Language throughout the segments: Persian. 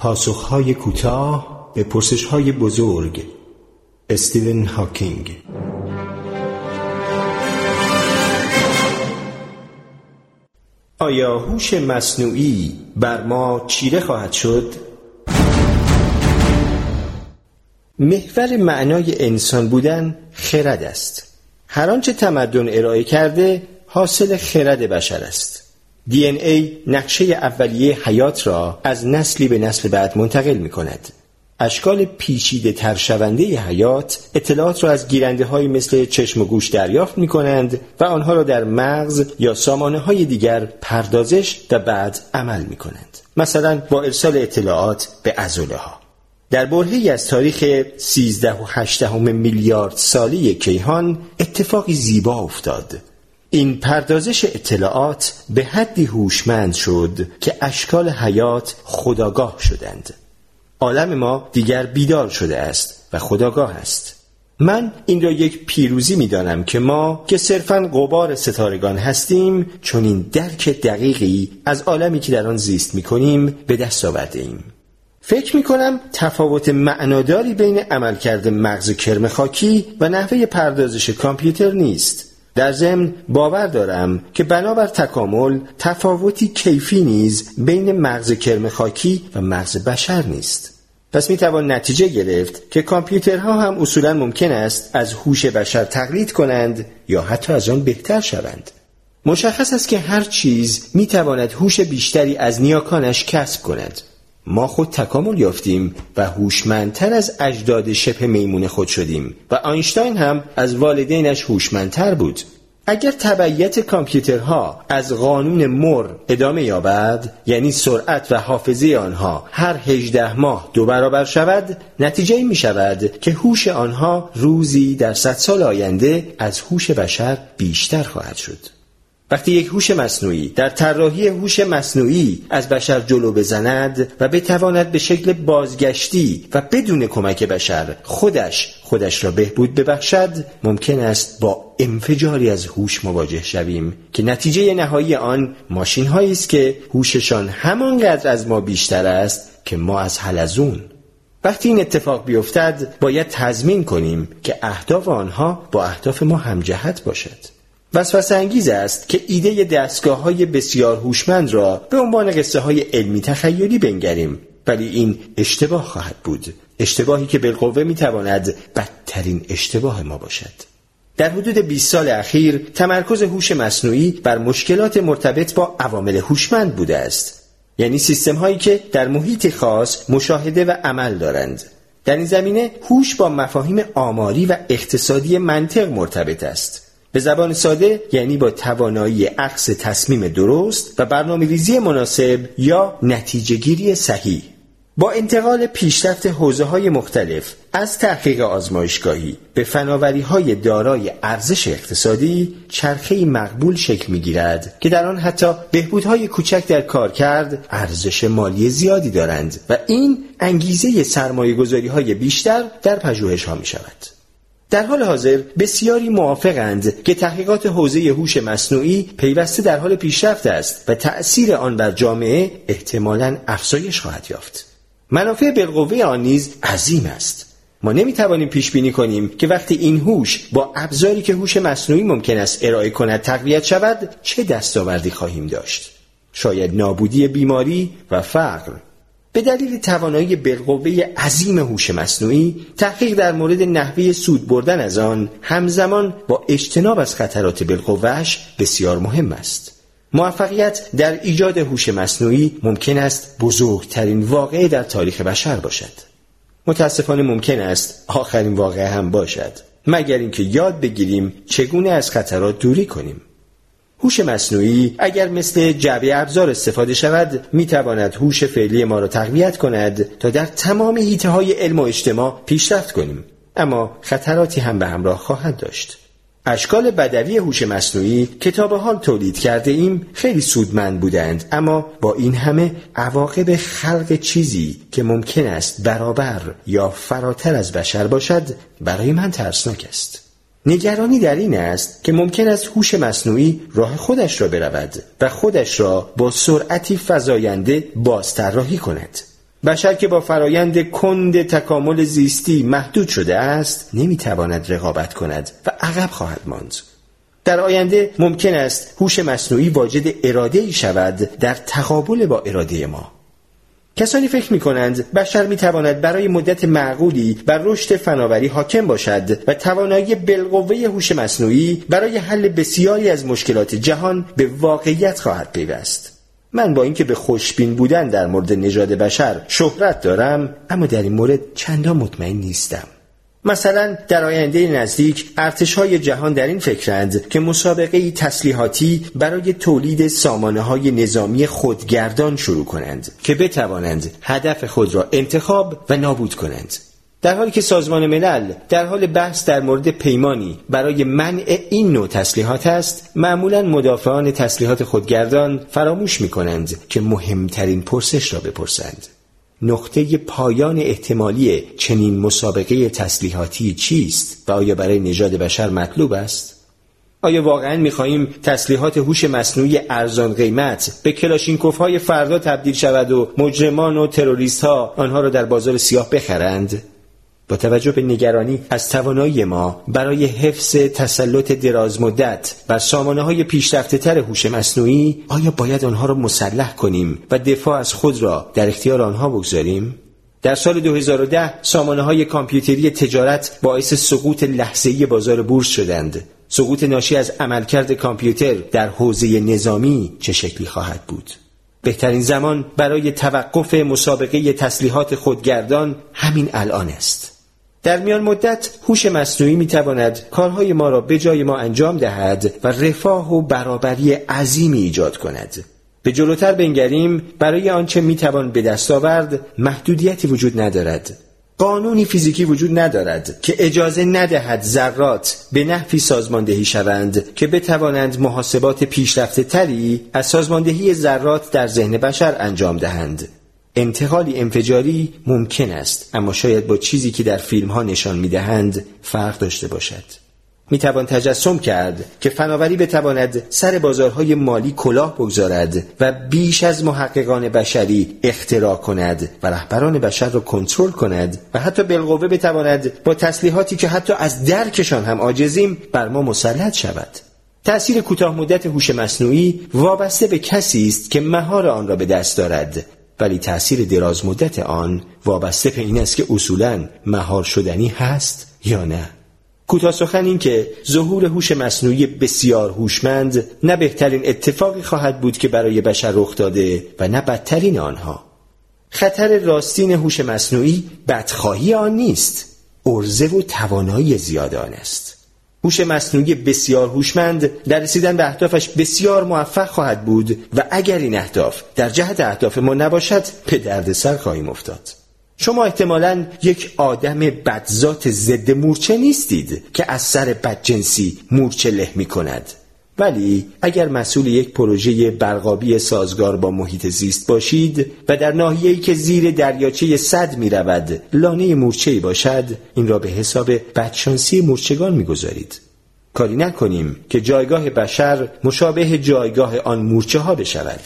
پاسخهای کوتاه به پرسشهای بزرگ. استیون هاکینگ. آیا هوش مصنوعی بر ما چیره خواهد شد؟ محور معنای انسان بودن خرد است. هر آنچه تمدن ارائه کرده حاصل خرد بشر است. دی ای نقشه اولیه حیات را از نسلی به نسل بعد منتقل می کند اشکال پیچیده تر شونده حیات اطلاعات را از گیرنده های مثل چشم و گوش دریافت می کنند و آنها را در مغز یا سامانه های دیگر پردازش و بعد عمل می کنند. مثلا با ارسال اطلاعات به ازوله ها. در برهی از تاریخ 13 و 8 میلیارد سالی کیهان اتفاقی زیبا افتاد. این پردازش اطلاعات به حدی هوشمند شد که اشکال حیات خداگاه شدند. عالم ما دیگر بیدار شده است و خداگاه است من این را یک پیروزی می دانم که ما که صرفا قبار ستارگان هستیم چون این درک دقیقی از عالمی که در آن زیست می کنیم به دست آورده ایم. فکر می کنم تفاوت معناداری بین عملکرد مغز کرم خاکی و نحوه پردازش کامپیوتر نیست. در ضمن باور دارم که بنابر تکامل تفاوتی کیفی نیز بین مغز کرم خاکی و مغز بشر نیست. پس می توان نتیجه گرفت که کامپیوترها هم اصولا ممکن است از هوش بشر تقلید کنند یا حتی از آن بهتر شوند. مشخص است که هر چیز می تواند هوش بیشتری از نیاکانش کسب کند. ما خود تکامل یافتیم و هوشمندتر از اجداد شبه میمون خود شدیم و آینشتاین هم از والدینش هوشمندتر بود. اگر تبعیت کامپیوترها از قانون مر ادامه یابد یعنی سرعت و حافظه آنها هر هجده ماه دو برابر شود نتیجه می شود که هوش آنها روزی در صد سال آینده از هوش بشر بیشتر خواهد شد. وقتی یک هوش مصنوعی در طراحی هوش مصنوعی از بشر جلو بزند و بتواند به شکل بازگشتی و بدون کمک بشر خودش خودش را بهبود ببخشد ممکن است با انفجاری از هوش مواجه شویم که نتیجه نهایی آن ماشین هایی است که هوششان همانقدر از ما بیشتر است که ما از حلزون وقتی این اتفاق بیفتد باید تضمین کنیم که اهداف آنها با اهداف ما همجهت باشد. وسوسه انگیز است که ایده دستگاه های بسیار هوشمند را به عنوان قصه های علمی تخیلی بنگریم. ولی این اشتباه خواهد بود. اشتباهی که بالقوه می‌تواند بدترین اشتباه ما باشد. در حدود 20 سال اخیر تمرکز هوش مصنوعی بر مشکلات مرتبط با عوامل هوشمند بوده است. یعنی سیستم هایی که در محیط خاص مشاهده و عمل دارند. در این زمینه هوش با مفاهیم آماری و اقتصادی منطق مرتبط است. به زبان ساده یعنی با توانایی عکس تصمیم درست و برنامه ریزی مناسب یا نتیجه گیری صحیح با انتقال پیشرفت حوزه های مختلف از تحقیق آزمایشگاهی به فناوری های دارای ارزش اقتصادی چرخه مقبول شکل می گیرد که در آن حتی بهبودهای کوچک در کار کرد ارزش مالی زیادی دارند و این انگیزه سرمایه های بیشتر در پژوهش ها می شود. در حال حاضر بسیاری موافقند که تحقیقات حوزه هوش مصنوعی پیوسته در حال پیشرفت است و تأثیر آن بر جامعه احتمالاً افزایش خواهد یافت. منافع بالقوه آن نیز عظیم است. ما نمی توانیم پیش بینی کنیم که وقتی این هوش با ابزاری که هوش مصنوعی ممکن است ارائه کند تقویت شود چه دستاوردی خواهیم داشت. شاید نابودی بیماری و فقر به دلیل توانایی بالقوه عظیم هوش مصنوعی تحقیق در مورد نحوه سود بردن از آن همزمان با اجتناب از خطرات بالقوهش بسیار مهم است. موفقیت در ایجاد هوش مصنوعی ممکن است بزرگترین واقعه در تاریخ بشر باشد. متاسفانه ممکن است آخرین واقعه هم باشد مگر اینکه یاد بگیریم چگونه از خطرات دوری کنیم. هوش مصنوعی اگر مثل جعبه ابزار استفاده شود می تواند هوش فعلی ما را تقویت کند تا در تمام حیطه های علم و اجتماع پیشرفت کنیم. اما خطراتی هم به همراه خواهد داشت. اشکال بدوی هوش مصنوعی که تا به حال تولید کرده ایم خیلی سودمند بودند. اما با این همه عواقب خلق چیزی که ممکن است برابر یا فراتر از بشر باشد برای من ترسناک است. نگرانی در این است که ممکن است هوش مصنوعی راه خودش را برود و خودش را با سرعتی فزاینده بازطراحی کند. بشر که با فرایند کند تکامل زیستی محدود شده است نمی‌تواند رقابت کند و عقب خواهد ماند. در آینده ممکن است هوش مصنوعی واجد اراده ای شود در تقابل با اراده ما. کسانی فکر می کنند بشر می تواند برای مدت معقولی بر رشد فناوری حاکم باشد و توانایی بالقوه هوش مصنوعی برای حل بسیاری از مشکلات جهان به واقعیت خواهد پیوست. من با اینکه به خوشبین بودن در مورد نژاد بشر شهرت دارم اما در این مورد چندان مطمئن نیستم. مثلا در آینده نزدیک ارتش های جهان در این فکرند که مسابقه تسلیحاتی برای تولید سامانه های نظامی خودگردان شروع کنند که بتوانند هدف خود را انتخاب و نابود کنند. در حالی که سازمان ملل در حال بحث در مورد پیمانی برای منع این نوع تسلیحات است معمولا مدافعان تسلیحات خودگردان فراموش می کنند که مهمترین پرسش را بپرسند. نقطه پایان احتمالی چنین مسابقه تسلیحاتی چیست و آیا برای نژاد بشر مطلوب است؟ آیا واقعا می‌خواهیم تسلیحات هوش مصنوعی ارزان قیمت به کلاشینکوف های فردا تبدیل شود و مجرمان و تروریست ها آنها را در بازار سیاه بخرند؟ با توجه به نگرانی از توانایی ما برای حفظ تسلط درازمدت بر سامانه های پیشرفته تر هوش مصنوعی آیا باید آنها را مسلح کنیم و دفاع از خود را در اختیار آنها بگذاریم؟ در سال 2010 سامانه های کامپیوتری تجارت باعث سقوط لحظه‌ای بازار بورس شدند. سقوط ناشی از عملکرد کامپیوتر در حوزه نظامی چه شکلی خواهد بود؟ بهترین زمان برای توقف مسابقه تسلیحات خودگردان همین الان است. در میان مدت هوش مصنوعی می تواند کارهای ما را به جای ما انجام دهد و رفاه و برابری عظیمی ایجاد کند. به جلوتر بنگریم برای آنچه می توان به دست آورد محدودیتی وجود ندارد. قانونی فیزیکی وجود ندارد که اجازه ندهد ذرات به نحوی سازماندهی شوند که بتوانند محاسبات پیشرفته تری از سازماندهی ذرات در ذهن بشر انجام دهند. انتقالی انفجاری ممکن است اما شاید با چیزی که در فیلم ها نشان می دهند فرق داشته باشد. می توان تجسم کرد که فناوری بتواند سر بازارهای مالی کلاه بگذارد و بیش از محققان بشری اختراع کند و رهبران بشر را کنترل کند و حتی بالقوه بتواند با تسلیحاتی که حتی از درکشان هم عاجزیم بر ما مسلط شود. تأثیر کوتاه مدت هوش مصنوعی وابسته به کسی است که مهار آن را به دست دارد. ولی تأثیر دراز مدت آن وابسته به این است که اصولا مهار شدنی هست یا نه. کوتاه سخن این که ظهور هوش مصنوعی بسیار هوشمند نه بهترین اتفاقی خواهد بود که برای بشر رخ داده و نه بدترین آنها. خطر راستین هوش مصنوعی بدخواهی آن نیست. ارزه و توانایی زیاد آن است. هوش مصنوعی بسیار هوشمند در رسیدن به اهدافش بسیار موفق خواهد بود و اگر این اهداف در جهت اهداف ما نباشد به دردسر خواهیم افتاد. شما احتمالا یک آدم بدذات ضد مورچه نیستید که از سر بدجنسی مورچه له می کند ولی اگر مسئول یک پروژه برقابی سازگار با محیط زیست باشید و در ناحیه‌ای که زیر دریاچه صد می رود لانه مورچه‌ای باشد این را به حساب بدشانسی مورچگان می‌گذارید. کاری نکنیم که جایگاه بشر مشابه جایگاه آن مورچه ها بشود.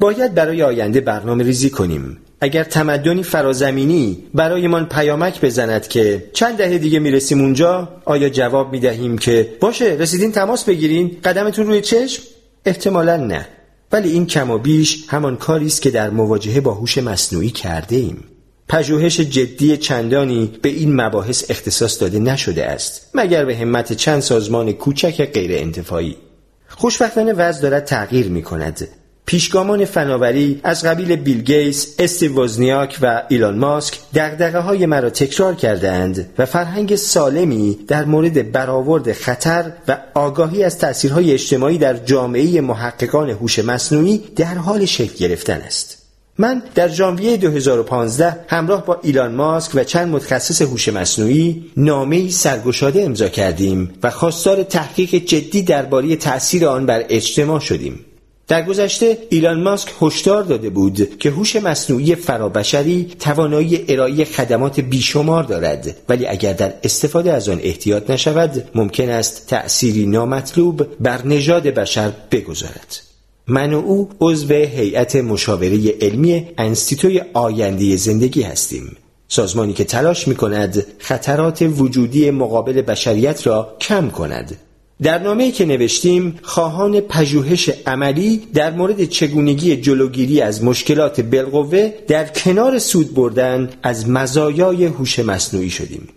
باید برای آینده برنامه ریزی کنیم. اگر تمدنی فرازمینی برایمان پیامک بزند که چند دهه دیگه می‌رسیم اونجا آیا جواب می‌دهیم که باشه رسیدین تماس بگیرین قدمتون روی چشم؟ احتمالا نه. ولی این کم و بیش همان کاری است که در مواجهه با هوش مصنوعی کرده ایم پژوهش جدی چندانی به این مباحث اختصاص داده نشده است مگر به همت چند سازمان کوچک غیر انتفاعی خوشبختانه وضع دارد تغییر می کند پیشگامان فناوری از قبیل بیل گیس، استیو وزنیاک و ایلان ماسک دقدقه های مرا تکرار کردند و فرهنگ سالمی در مورد برآورد خطر و آگاهی از تأثیرهای اجتماعی در جامعه محققان هوش مصنوعی در حال شکل گرفتن است. من در ژانویه 2015 همراه با ایلان ماسک و چند متخصص هوش مصنوعی نامه سرگشاده امضا کردیم و خواستار تحقیق جدی درباره تأثیر آن بر اجتماع شدیم. در گذشته ایلان ماسک هشدار داده بود که هوش مصنوعی فرابشری توانایی ارائه خدمات بیشمار دارد. ولی اگر در استفاده از آن احتیاط نشود ممکن است تأثیری نامطلوب بر نژاد بشر بگذارد. من و او عضو هیئت مشاوره علمی انستیتوی آینده زندگی هستیم. سازمانی که تلاش می کند خطرات وجودی مقابل بشریت را کم کند. در نامه‌ای که نوشتیم خواهان پژوهش عملی در مورد چگونگی جلوگیری از مشکلات بالقوه در کنار سود بردن از مزایای هوش مصنوعی شدیم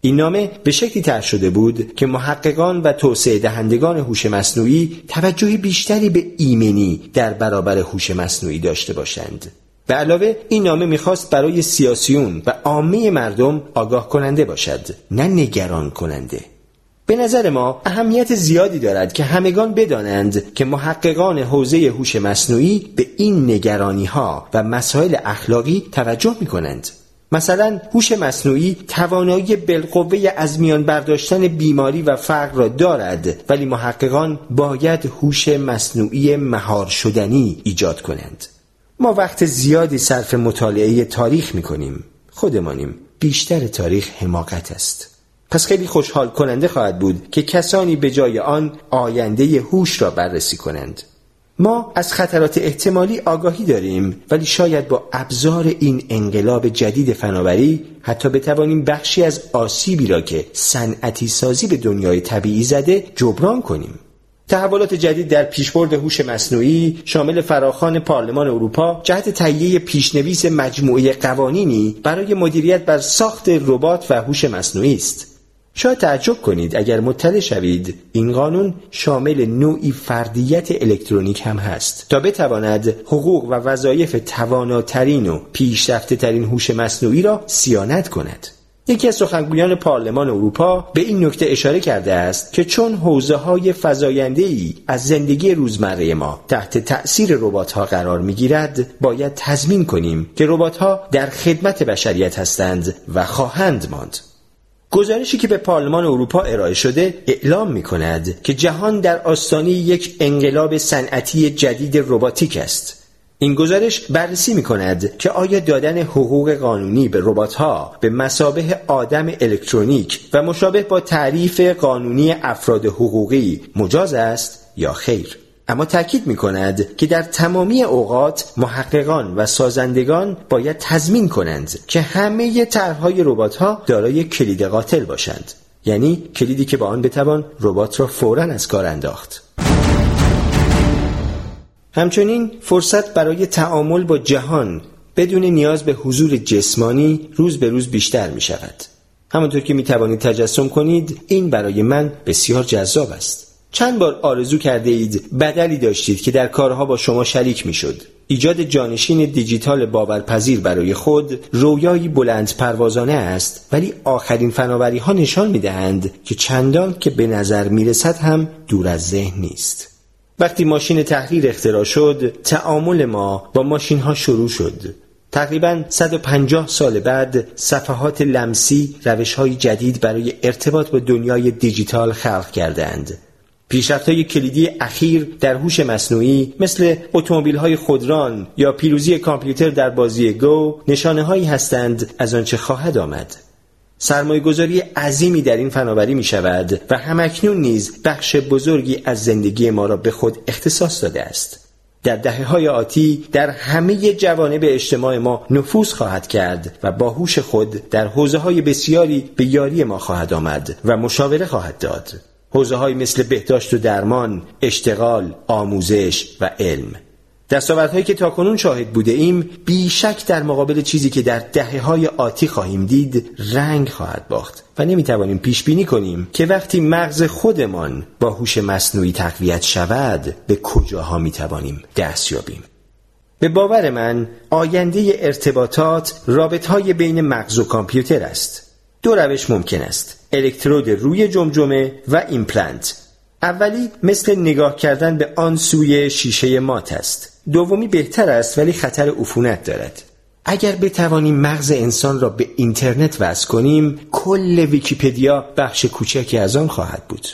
این نامه به شکلی طرح شده بود که محققان و توسعه دهندگان هوش مصنوعی توجه بیشتری به ایمنی در برابر هوش مصنوعی داشته باشند. به علاوه این نامه می‌خواست برای سیاسیون و عامه مردم آگاه کننده باشد نه نگران کننده به نظر ما اهمیت زیادی دارد که همگان بدانند که محققان حوزه هوش مصنوعی به این نگرانی ها و مسائل اخلاقی توجه می کنند. مثلا هوش مصنوعی توانایی بالقوه از میان برداشتن بیماری و فقر را دارد ولی محققان باید هوش مصنوعی مهار شدنی ایجاد کنند. ما وقت زیادی صرف مطالعه تاریخ می کنیم خودمانیم. بیشتر تاریخ حماقت است. پس خیلی خوشحال کننده خواهد بود که کسانی به جای آن آینده هوش را بررسی کنند. ما از خطرات احتمالی آگاهی داریم ولی شاید با ابزار این انقلاب جدید فناوری حتی بتوانیم بخشی از آسیبی را که صنعتی سازی به دنیای طبیعی زده جبران کنیم. تحولات جدید در پیشبرد هوش مصنوعی شامل فراخوان پارلمان اروپا جهت تهیه پیش‌نویس مجموعه قوانینی برای مدیریت بر ساخت ربات و هوش مصنوعی است. شاید تعجب کنید اگر مطلع شوید این قانون شامل نوعی فردیت الکترونیک هم هست. تا بتواند حقوق و وظایف تواناترین و پیشرفته ترین هوش مصنوعی را صیانت کند. یکی از سخنگویان پارلمان اروپا به این نکته اشاره کرده است که چون حوزه های فزاینده ای از زندگی روزمره ما تحت تأثیر ربات ها قرار می گیرد باید تضمین کنیم که ربات ها در خدمت بشریت هستند و خواهند ماند. گزارشی که به پارلمان اروپا ارائه شده اعلام می کند که جهان در آستانه یک انقلاب صنعتی جدید رباتیک است. این گزارش بررسی می کند که آیا دادن حقوق قانونی به ربات ها به مسابه آدم الکترونیک و مشابه با تعریف قانونی افراد حقوقی مجاز است یا خیر؟ اما تاکید می کند که در تمامی اوقات محققان و سازندگان باید تضمین کنند که همه طرحهای ربات ها دارای کلید قاتل باشند. یعنی کلیدی که با آن بتوان ربات را فورا از کار انداخت. همچنین فرصت برای تعامل با جهان بدون نیاز به حضور جسمانی روز به روز بیشتر می شود همانطور که می توانید تجسم کنید این برای من بسیار جذاب است. چند بار آرزو کرده اید بدلی داشتید که در کارها با شما شریک می شد. ایجاد جانشین دیجیتال باورپذیر برای خود رویایی بلند پروازانه است ولی آخرین فناوری ها نشان می دهند که چندان که به نظر می رسد هم دور از ذهن نیست. وقتی ماشین تحریر اختراع شد تعامل ما با ماشین ها شروع شد تقریبا 150 سال بعد صفحات لمسی روش های جدید برای ارتباط با دنیای دیجیتال خلق کردند های کلیدی اخیر در هوش مصنوعی مثل های خودران یا پیروزی کامپیوتر در بازی گو نشانه هایی هستند از آنچه خواهد آمد. سرمایه گذاری عظیمی در این فناوری می شود و همکنون نیز بخش بزرگی از زندگی ما را به خود اختصاص داده است. در دهه های آتی در همه جوانب اجتماع ما نفوذ خواهد کرد و با هوش خود در حوزه های بسیاری به یاری ما خواهد آمد و مشاوره خواهد داد. حوزه های مثل بهداشت و درمان، اشتغال، آموزش و علم. دستاوردهایی که تاکنون شاهد بوده ایم بیشک در مقابل چیزی که در دهه های آتی خواهیم دید رنگ خواهد باخت و نمی‌توانیم پیش بینی کنیم که وقتی مغز خودمان با هوش مصنوعی تقویت شود به کجاها می‌توانیم دست یابیم؟ به باور من آینده ارتباطات رابط های بین مغز و کامپیوتر است. دو روش ممکن است. الکترود روی جمجمه و ایمپلنت. اولی مثل نگاه کردن به آن سوی شیشه مات است. دومی بهتر است ولی خطر عفونت دارد. اگر بتوانیم مغز انسان را به اینترنت وصل کنیم کل ویکیپدیا بخش کوچکی از آن خواهد بود.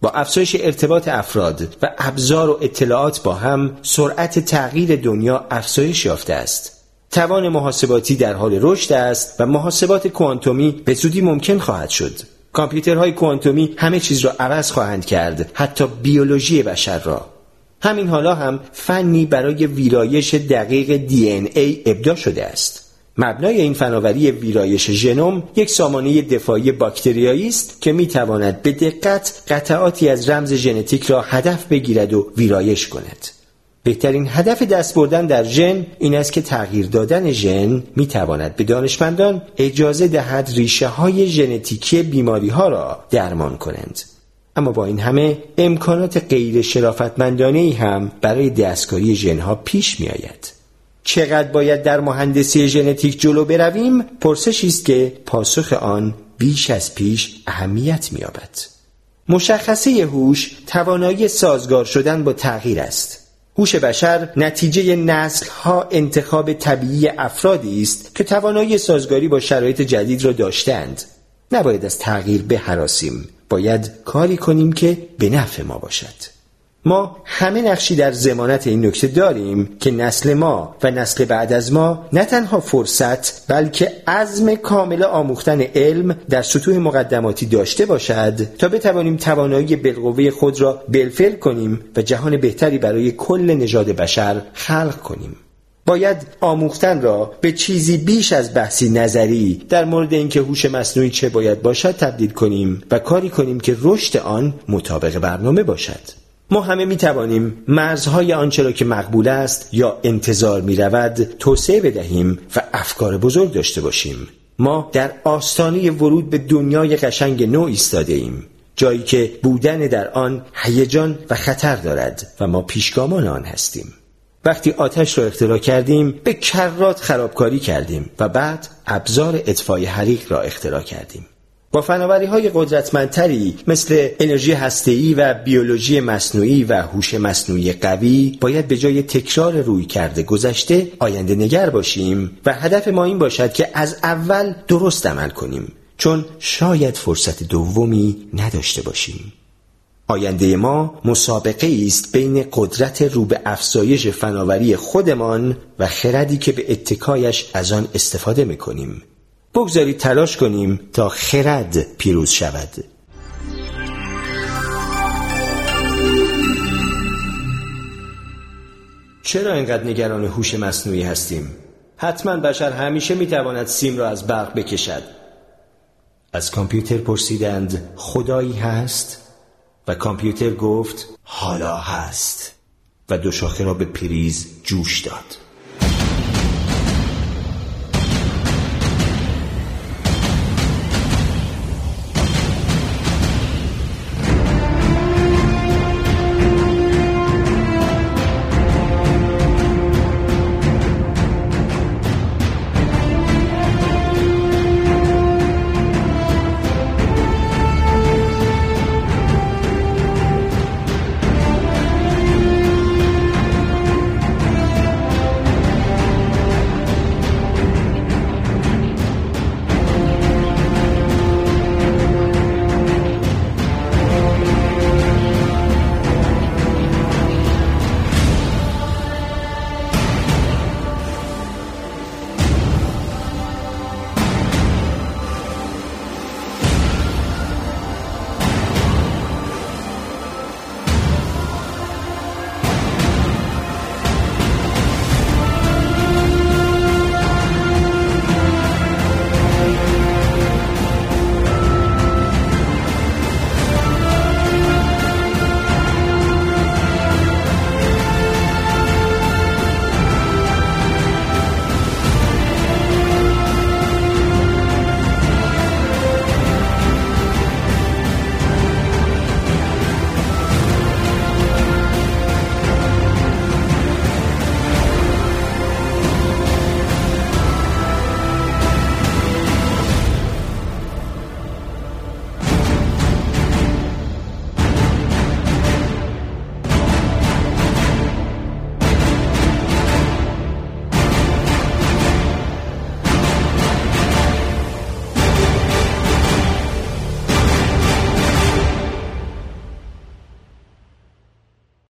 با افزایش ارتباط افراد و ابزار و اطلاعات با هم سرعت تغییر دنیا افزایش یافته است. توان محاسباتی در حال رشد است و محاسبات کوانتومی به زودی ممکن خواهد شد. کامپیوترهای کوانتومی همه چیز را عوض خواهند کرد حتی بیولوژی بشر را. همین حالا هم فنی برای ویرایش دقیق دی ای ابدا شده است. مبنای این فناوری ویرایش ژنوم یک سامانه دفاعی باکتریایی است که می تواند به دقت قطعاتی از رمز ژنتیک را هدف بگیرد و ویرایش کند. بهترین هدف دست بردن در ژن این است که تغییر دادن ژن می تواند به دانشمندان اجازه دهد ریشه های ژنتیکی بیماری ها را درمان کنند. اما با این همه امکانات غیر شرافتمندانه هم برای دستکاری ژنها پیش می آید. چقدر باید در مهندسی ژنتیک جلو برویم پرسشی است که پاسخ آن بیش از پیش اهمیت می‌یابد مشخصه هوش توانایی سازگار شدن با تغییر است هوش بشر نتیجه نسل ها انتخاب طبیعی افرادی است که توانایی سازگاری با شرایط جدید را داشتند نباید از تغییر بهراسیم. باید کاری کنیم که به نفع ما باشد. ما همه نقشی در زمانت این نکته داریم که نسل ما و نسل بعد از ما نه تنها فرصت بلکه عزم کامل آموختن علم در سطوح مقدماتی داشته باشد تا بتوانیم توانایی بالقوه خود را بلفل کنیم و جهان بهتری برای کل نژاد بشر خلق کنیم. باید آموختن را به چیزی بیش از بحثی نظری در مورد اینکه هوش مصنوعی چه باید باشد تبدیل کنیم و کاری کنیم که رشد آن مطابق برنامه باشد. ما همه می توانیم مرزهای آنچه را که مقبول است یا انتظار می رود توسعه بدهیم و افکار بزرگ داشته باشیم. ما در آستانه ورود به دنیای قشنگ نو ایستاده ایم. جایی که بودن در آن هیجان و خطر دارد و ما پیشگامان آن هستیم. وقتی آتش را اختراع کردیم به کرات خرابکاری کردیم و بعد ابزار اطفای حریق را اختراع کردیم. با فناوری های قدرتمندتری مثل انرژی هسته‌ای و بیولوژی مصنوعی و هوش مصنوعی قوی باید به جای تکرار روی کرده گذشته آینده نگر باشیم و هدف ما این باشد که از اول درست عمل کنیم چون شاید فرصت دومی نداشته باشیم. آینده ما مسابقه است بین قدرت رو به افزایش فناوری خودمان و خردی که به اتکایش از آن استفاده می‌کنیم. بگذارید تلاش کنیم تا خرد پیروز شود چرا اینقدر نگران هوش مصنوعی هستیم؟ حتما بشر همیشه می‌تواند سیم را از برق بکشد از کامپیوتر پرسیدند خدایی هست؟ و کامپیوتر گفت حالا هست و دو شاخه را به پریز جوش داد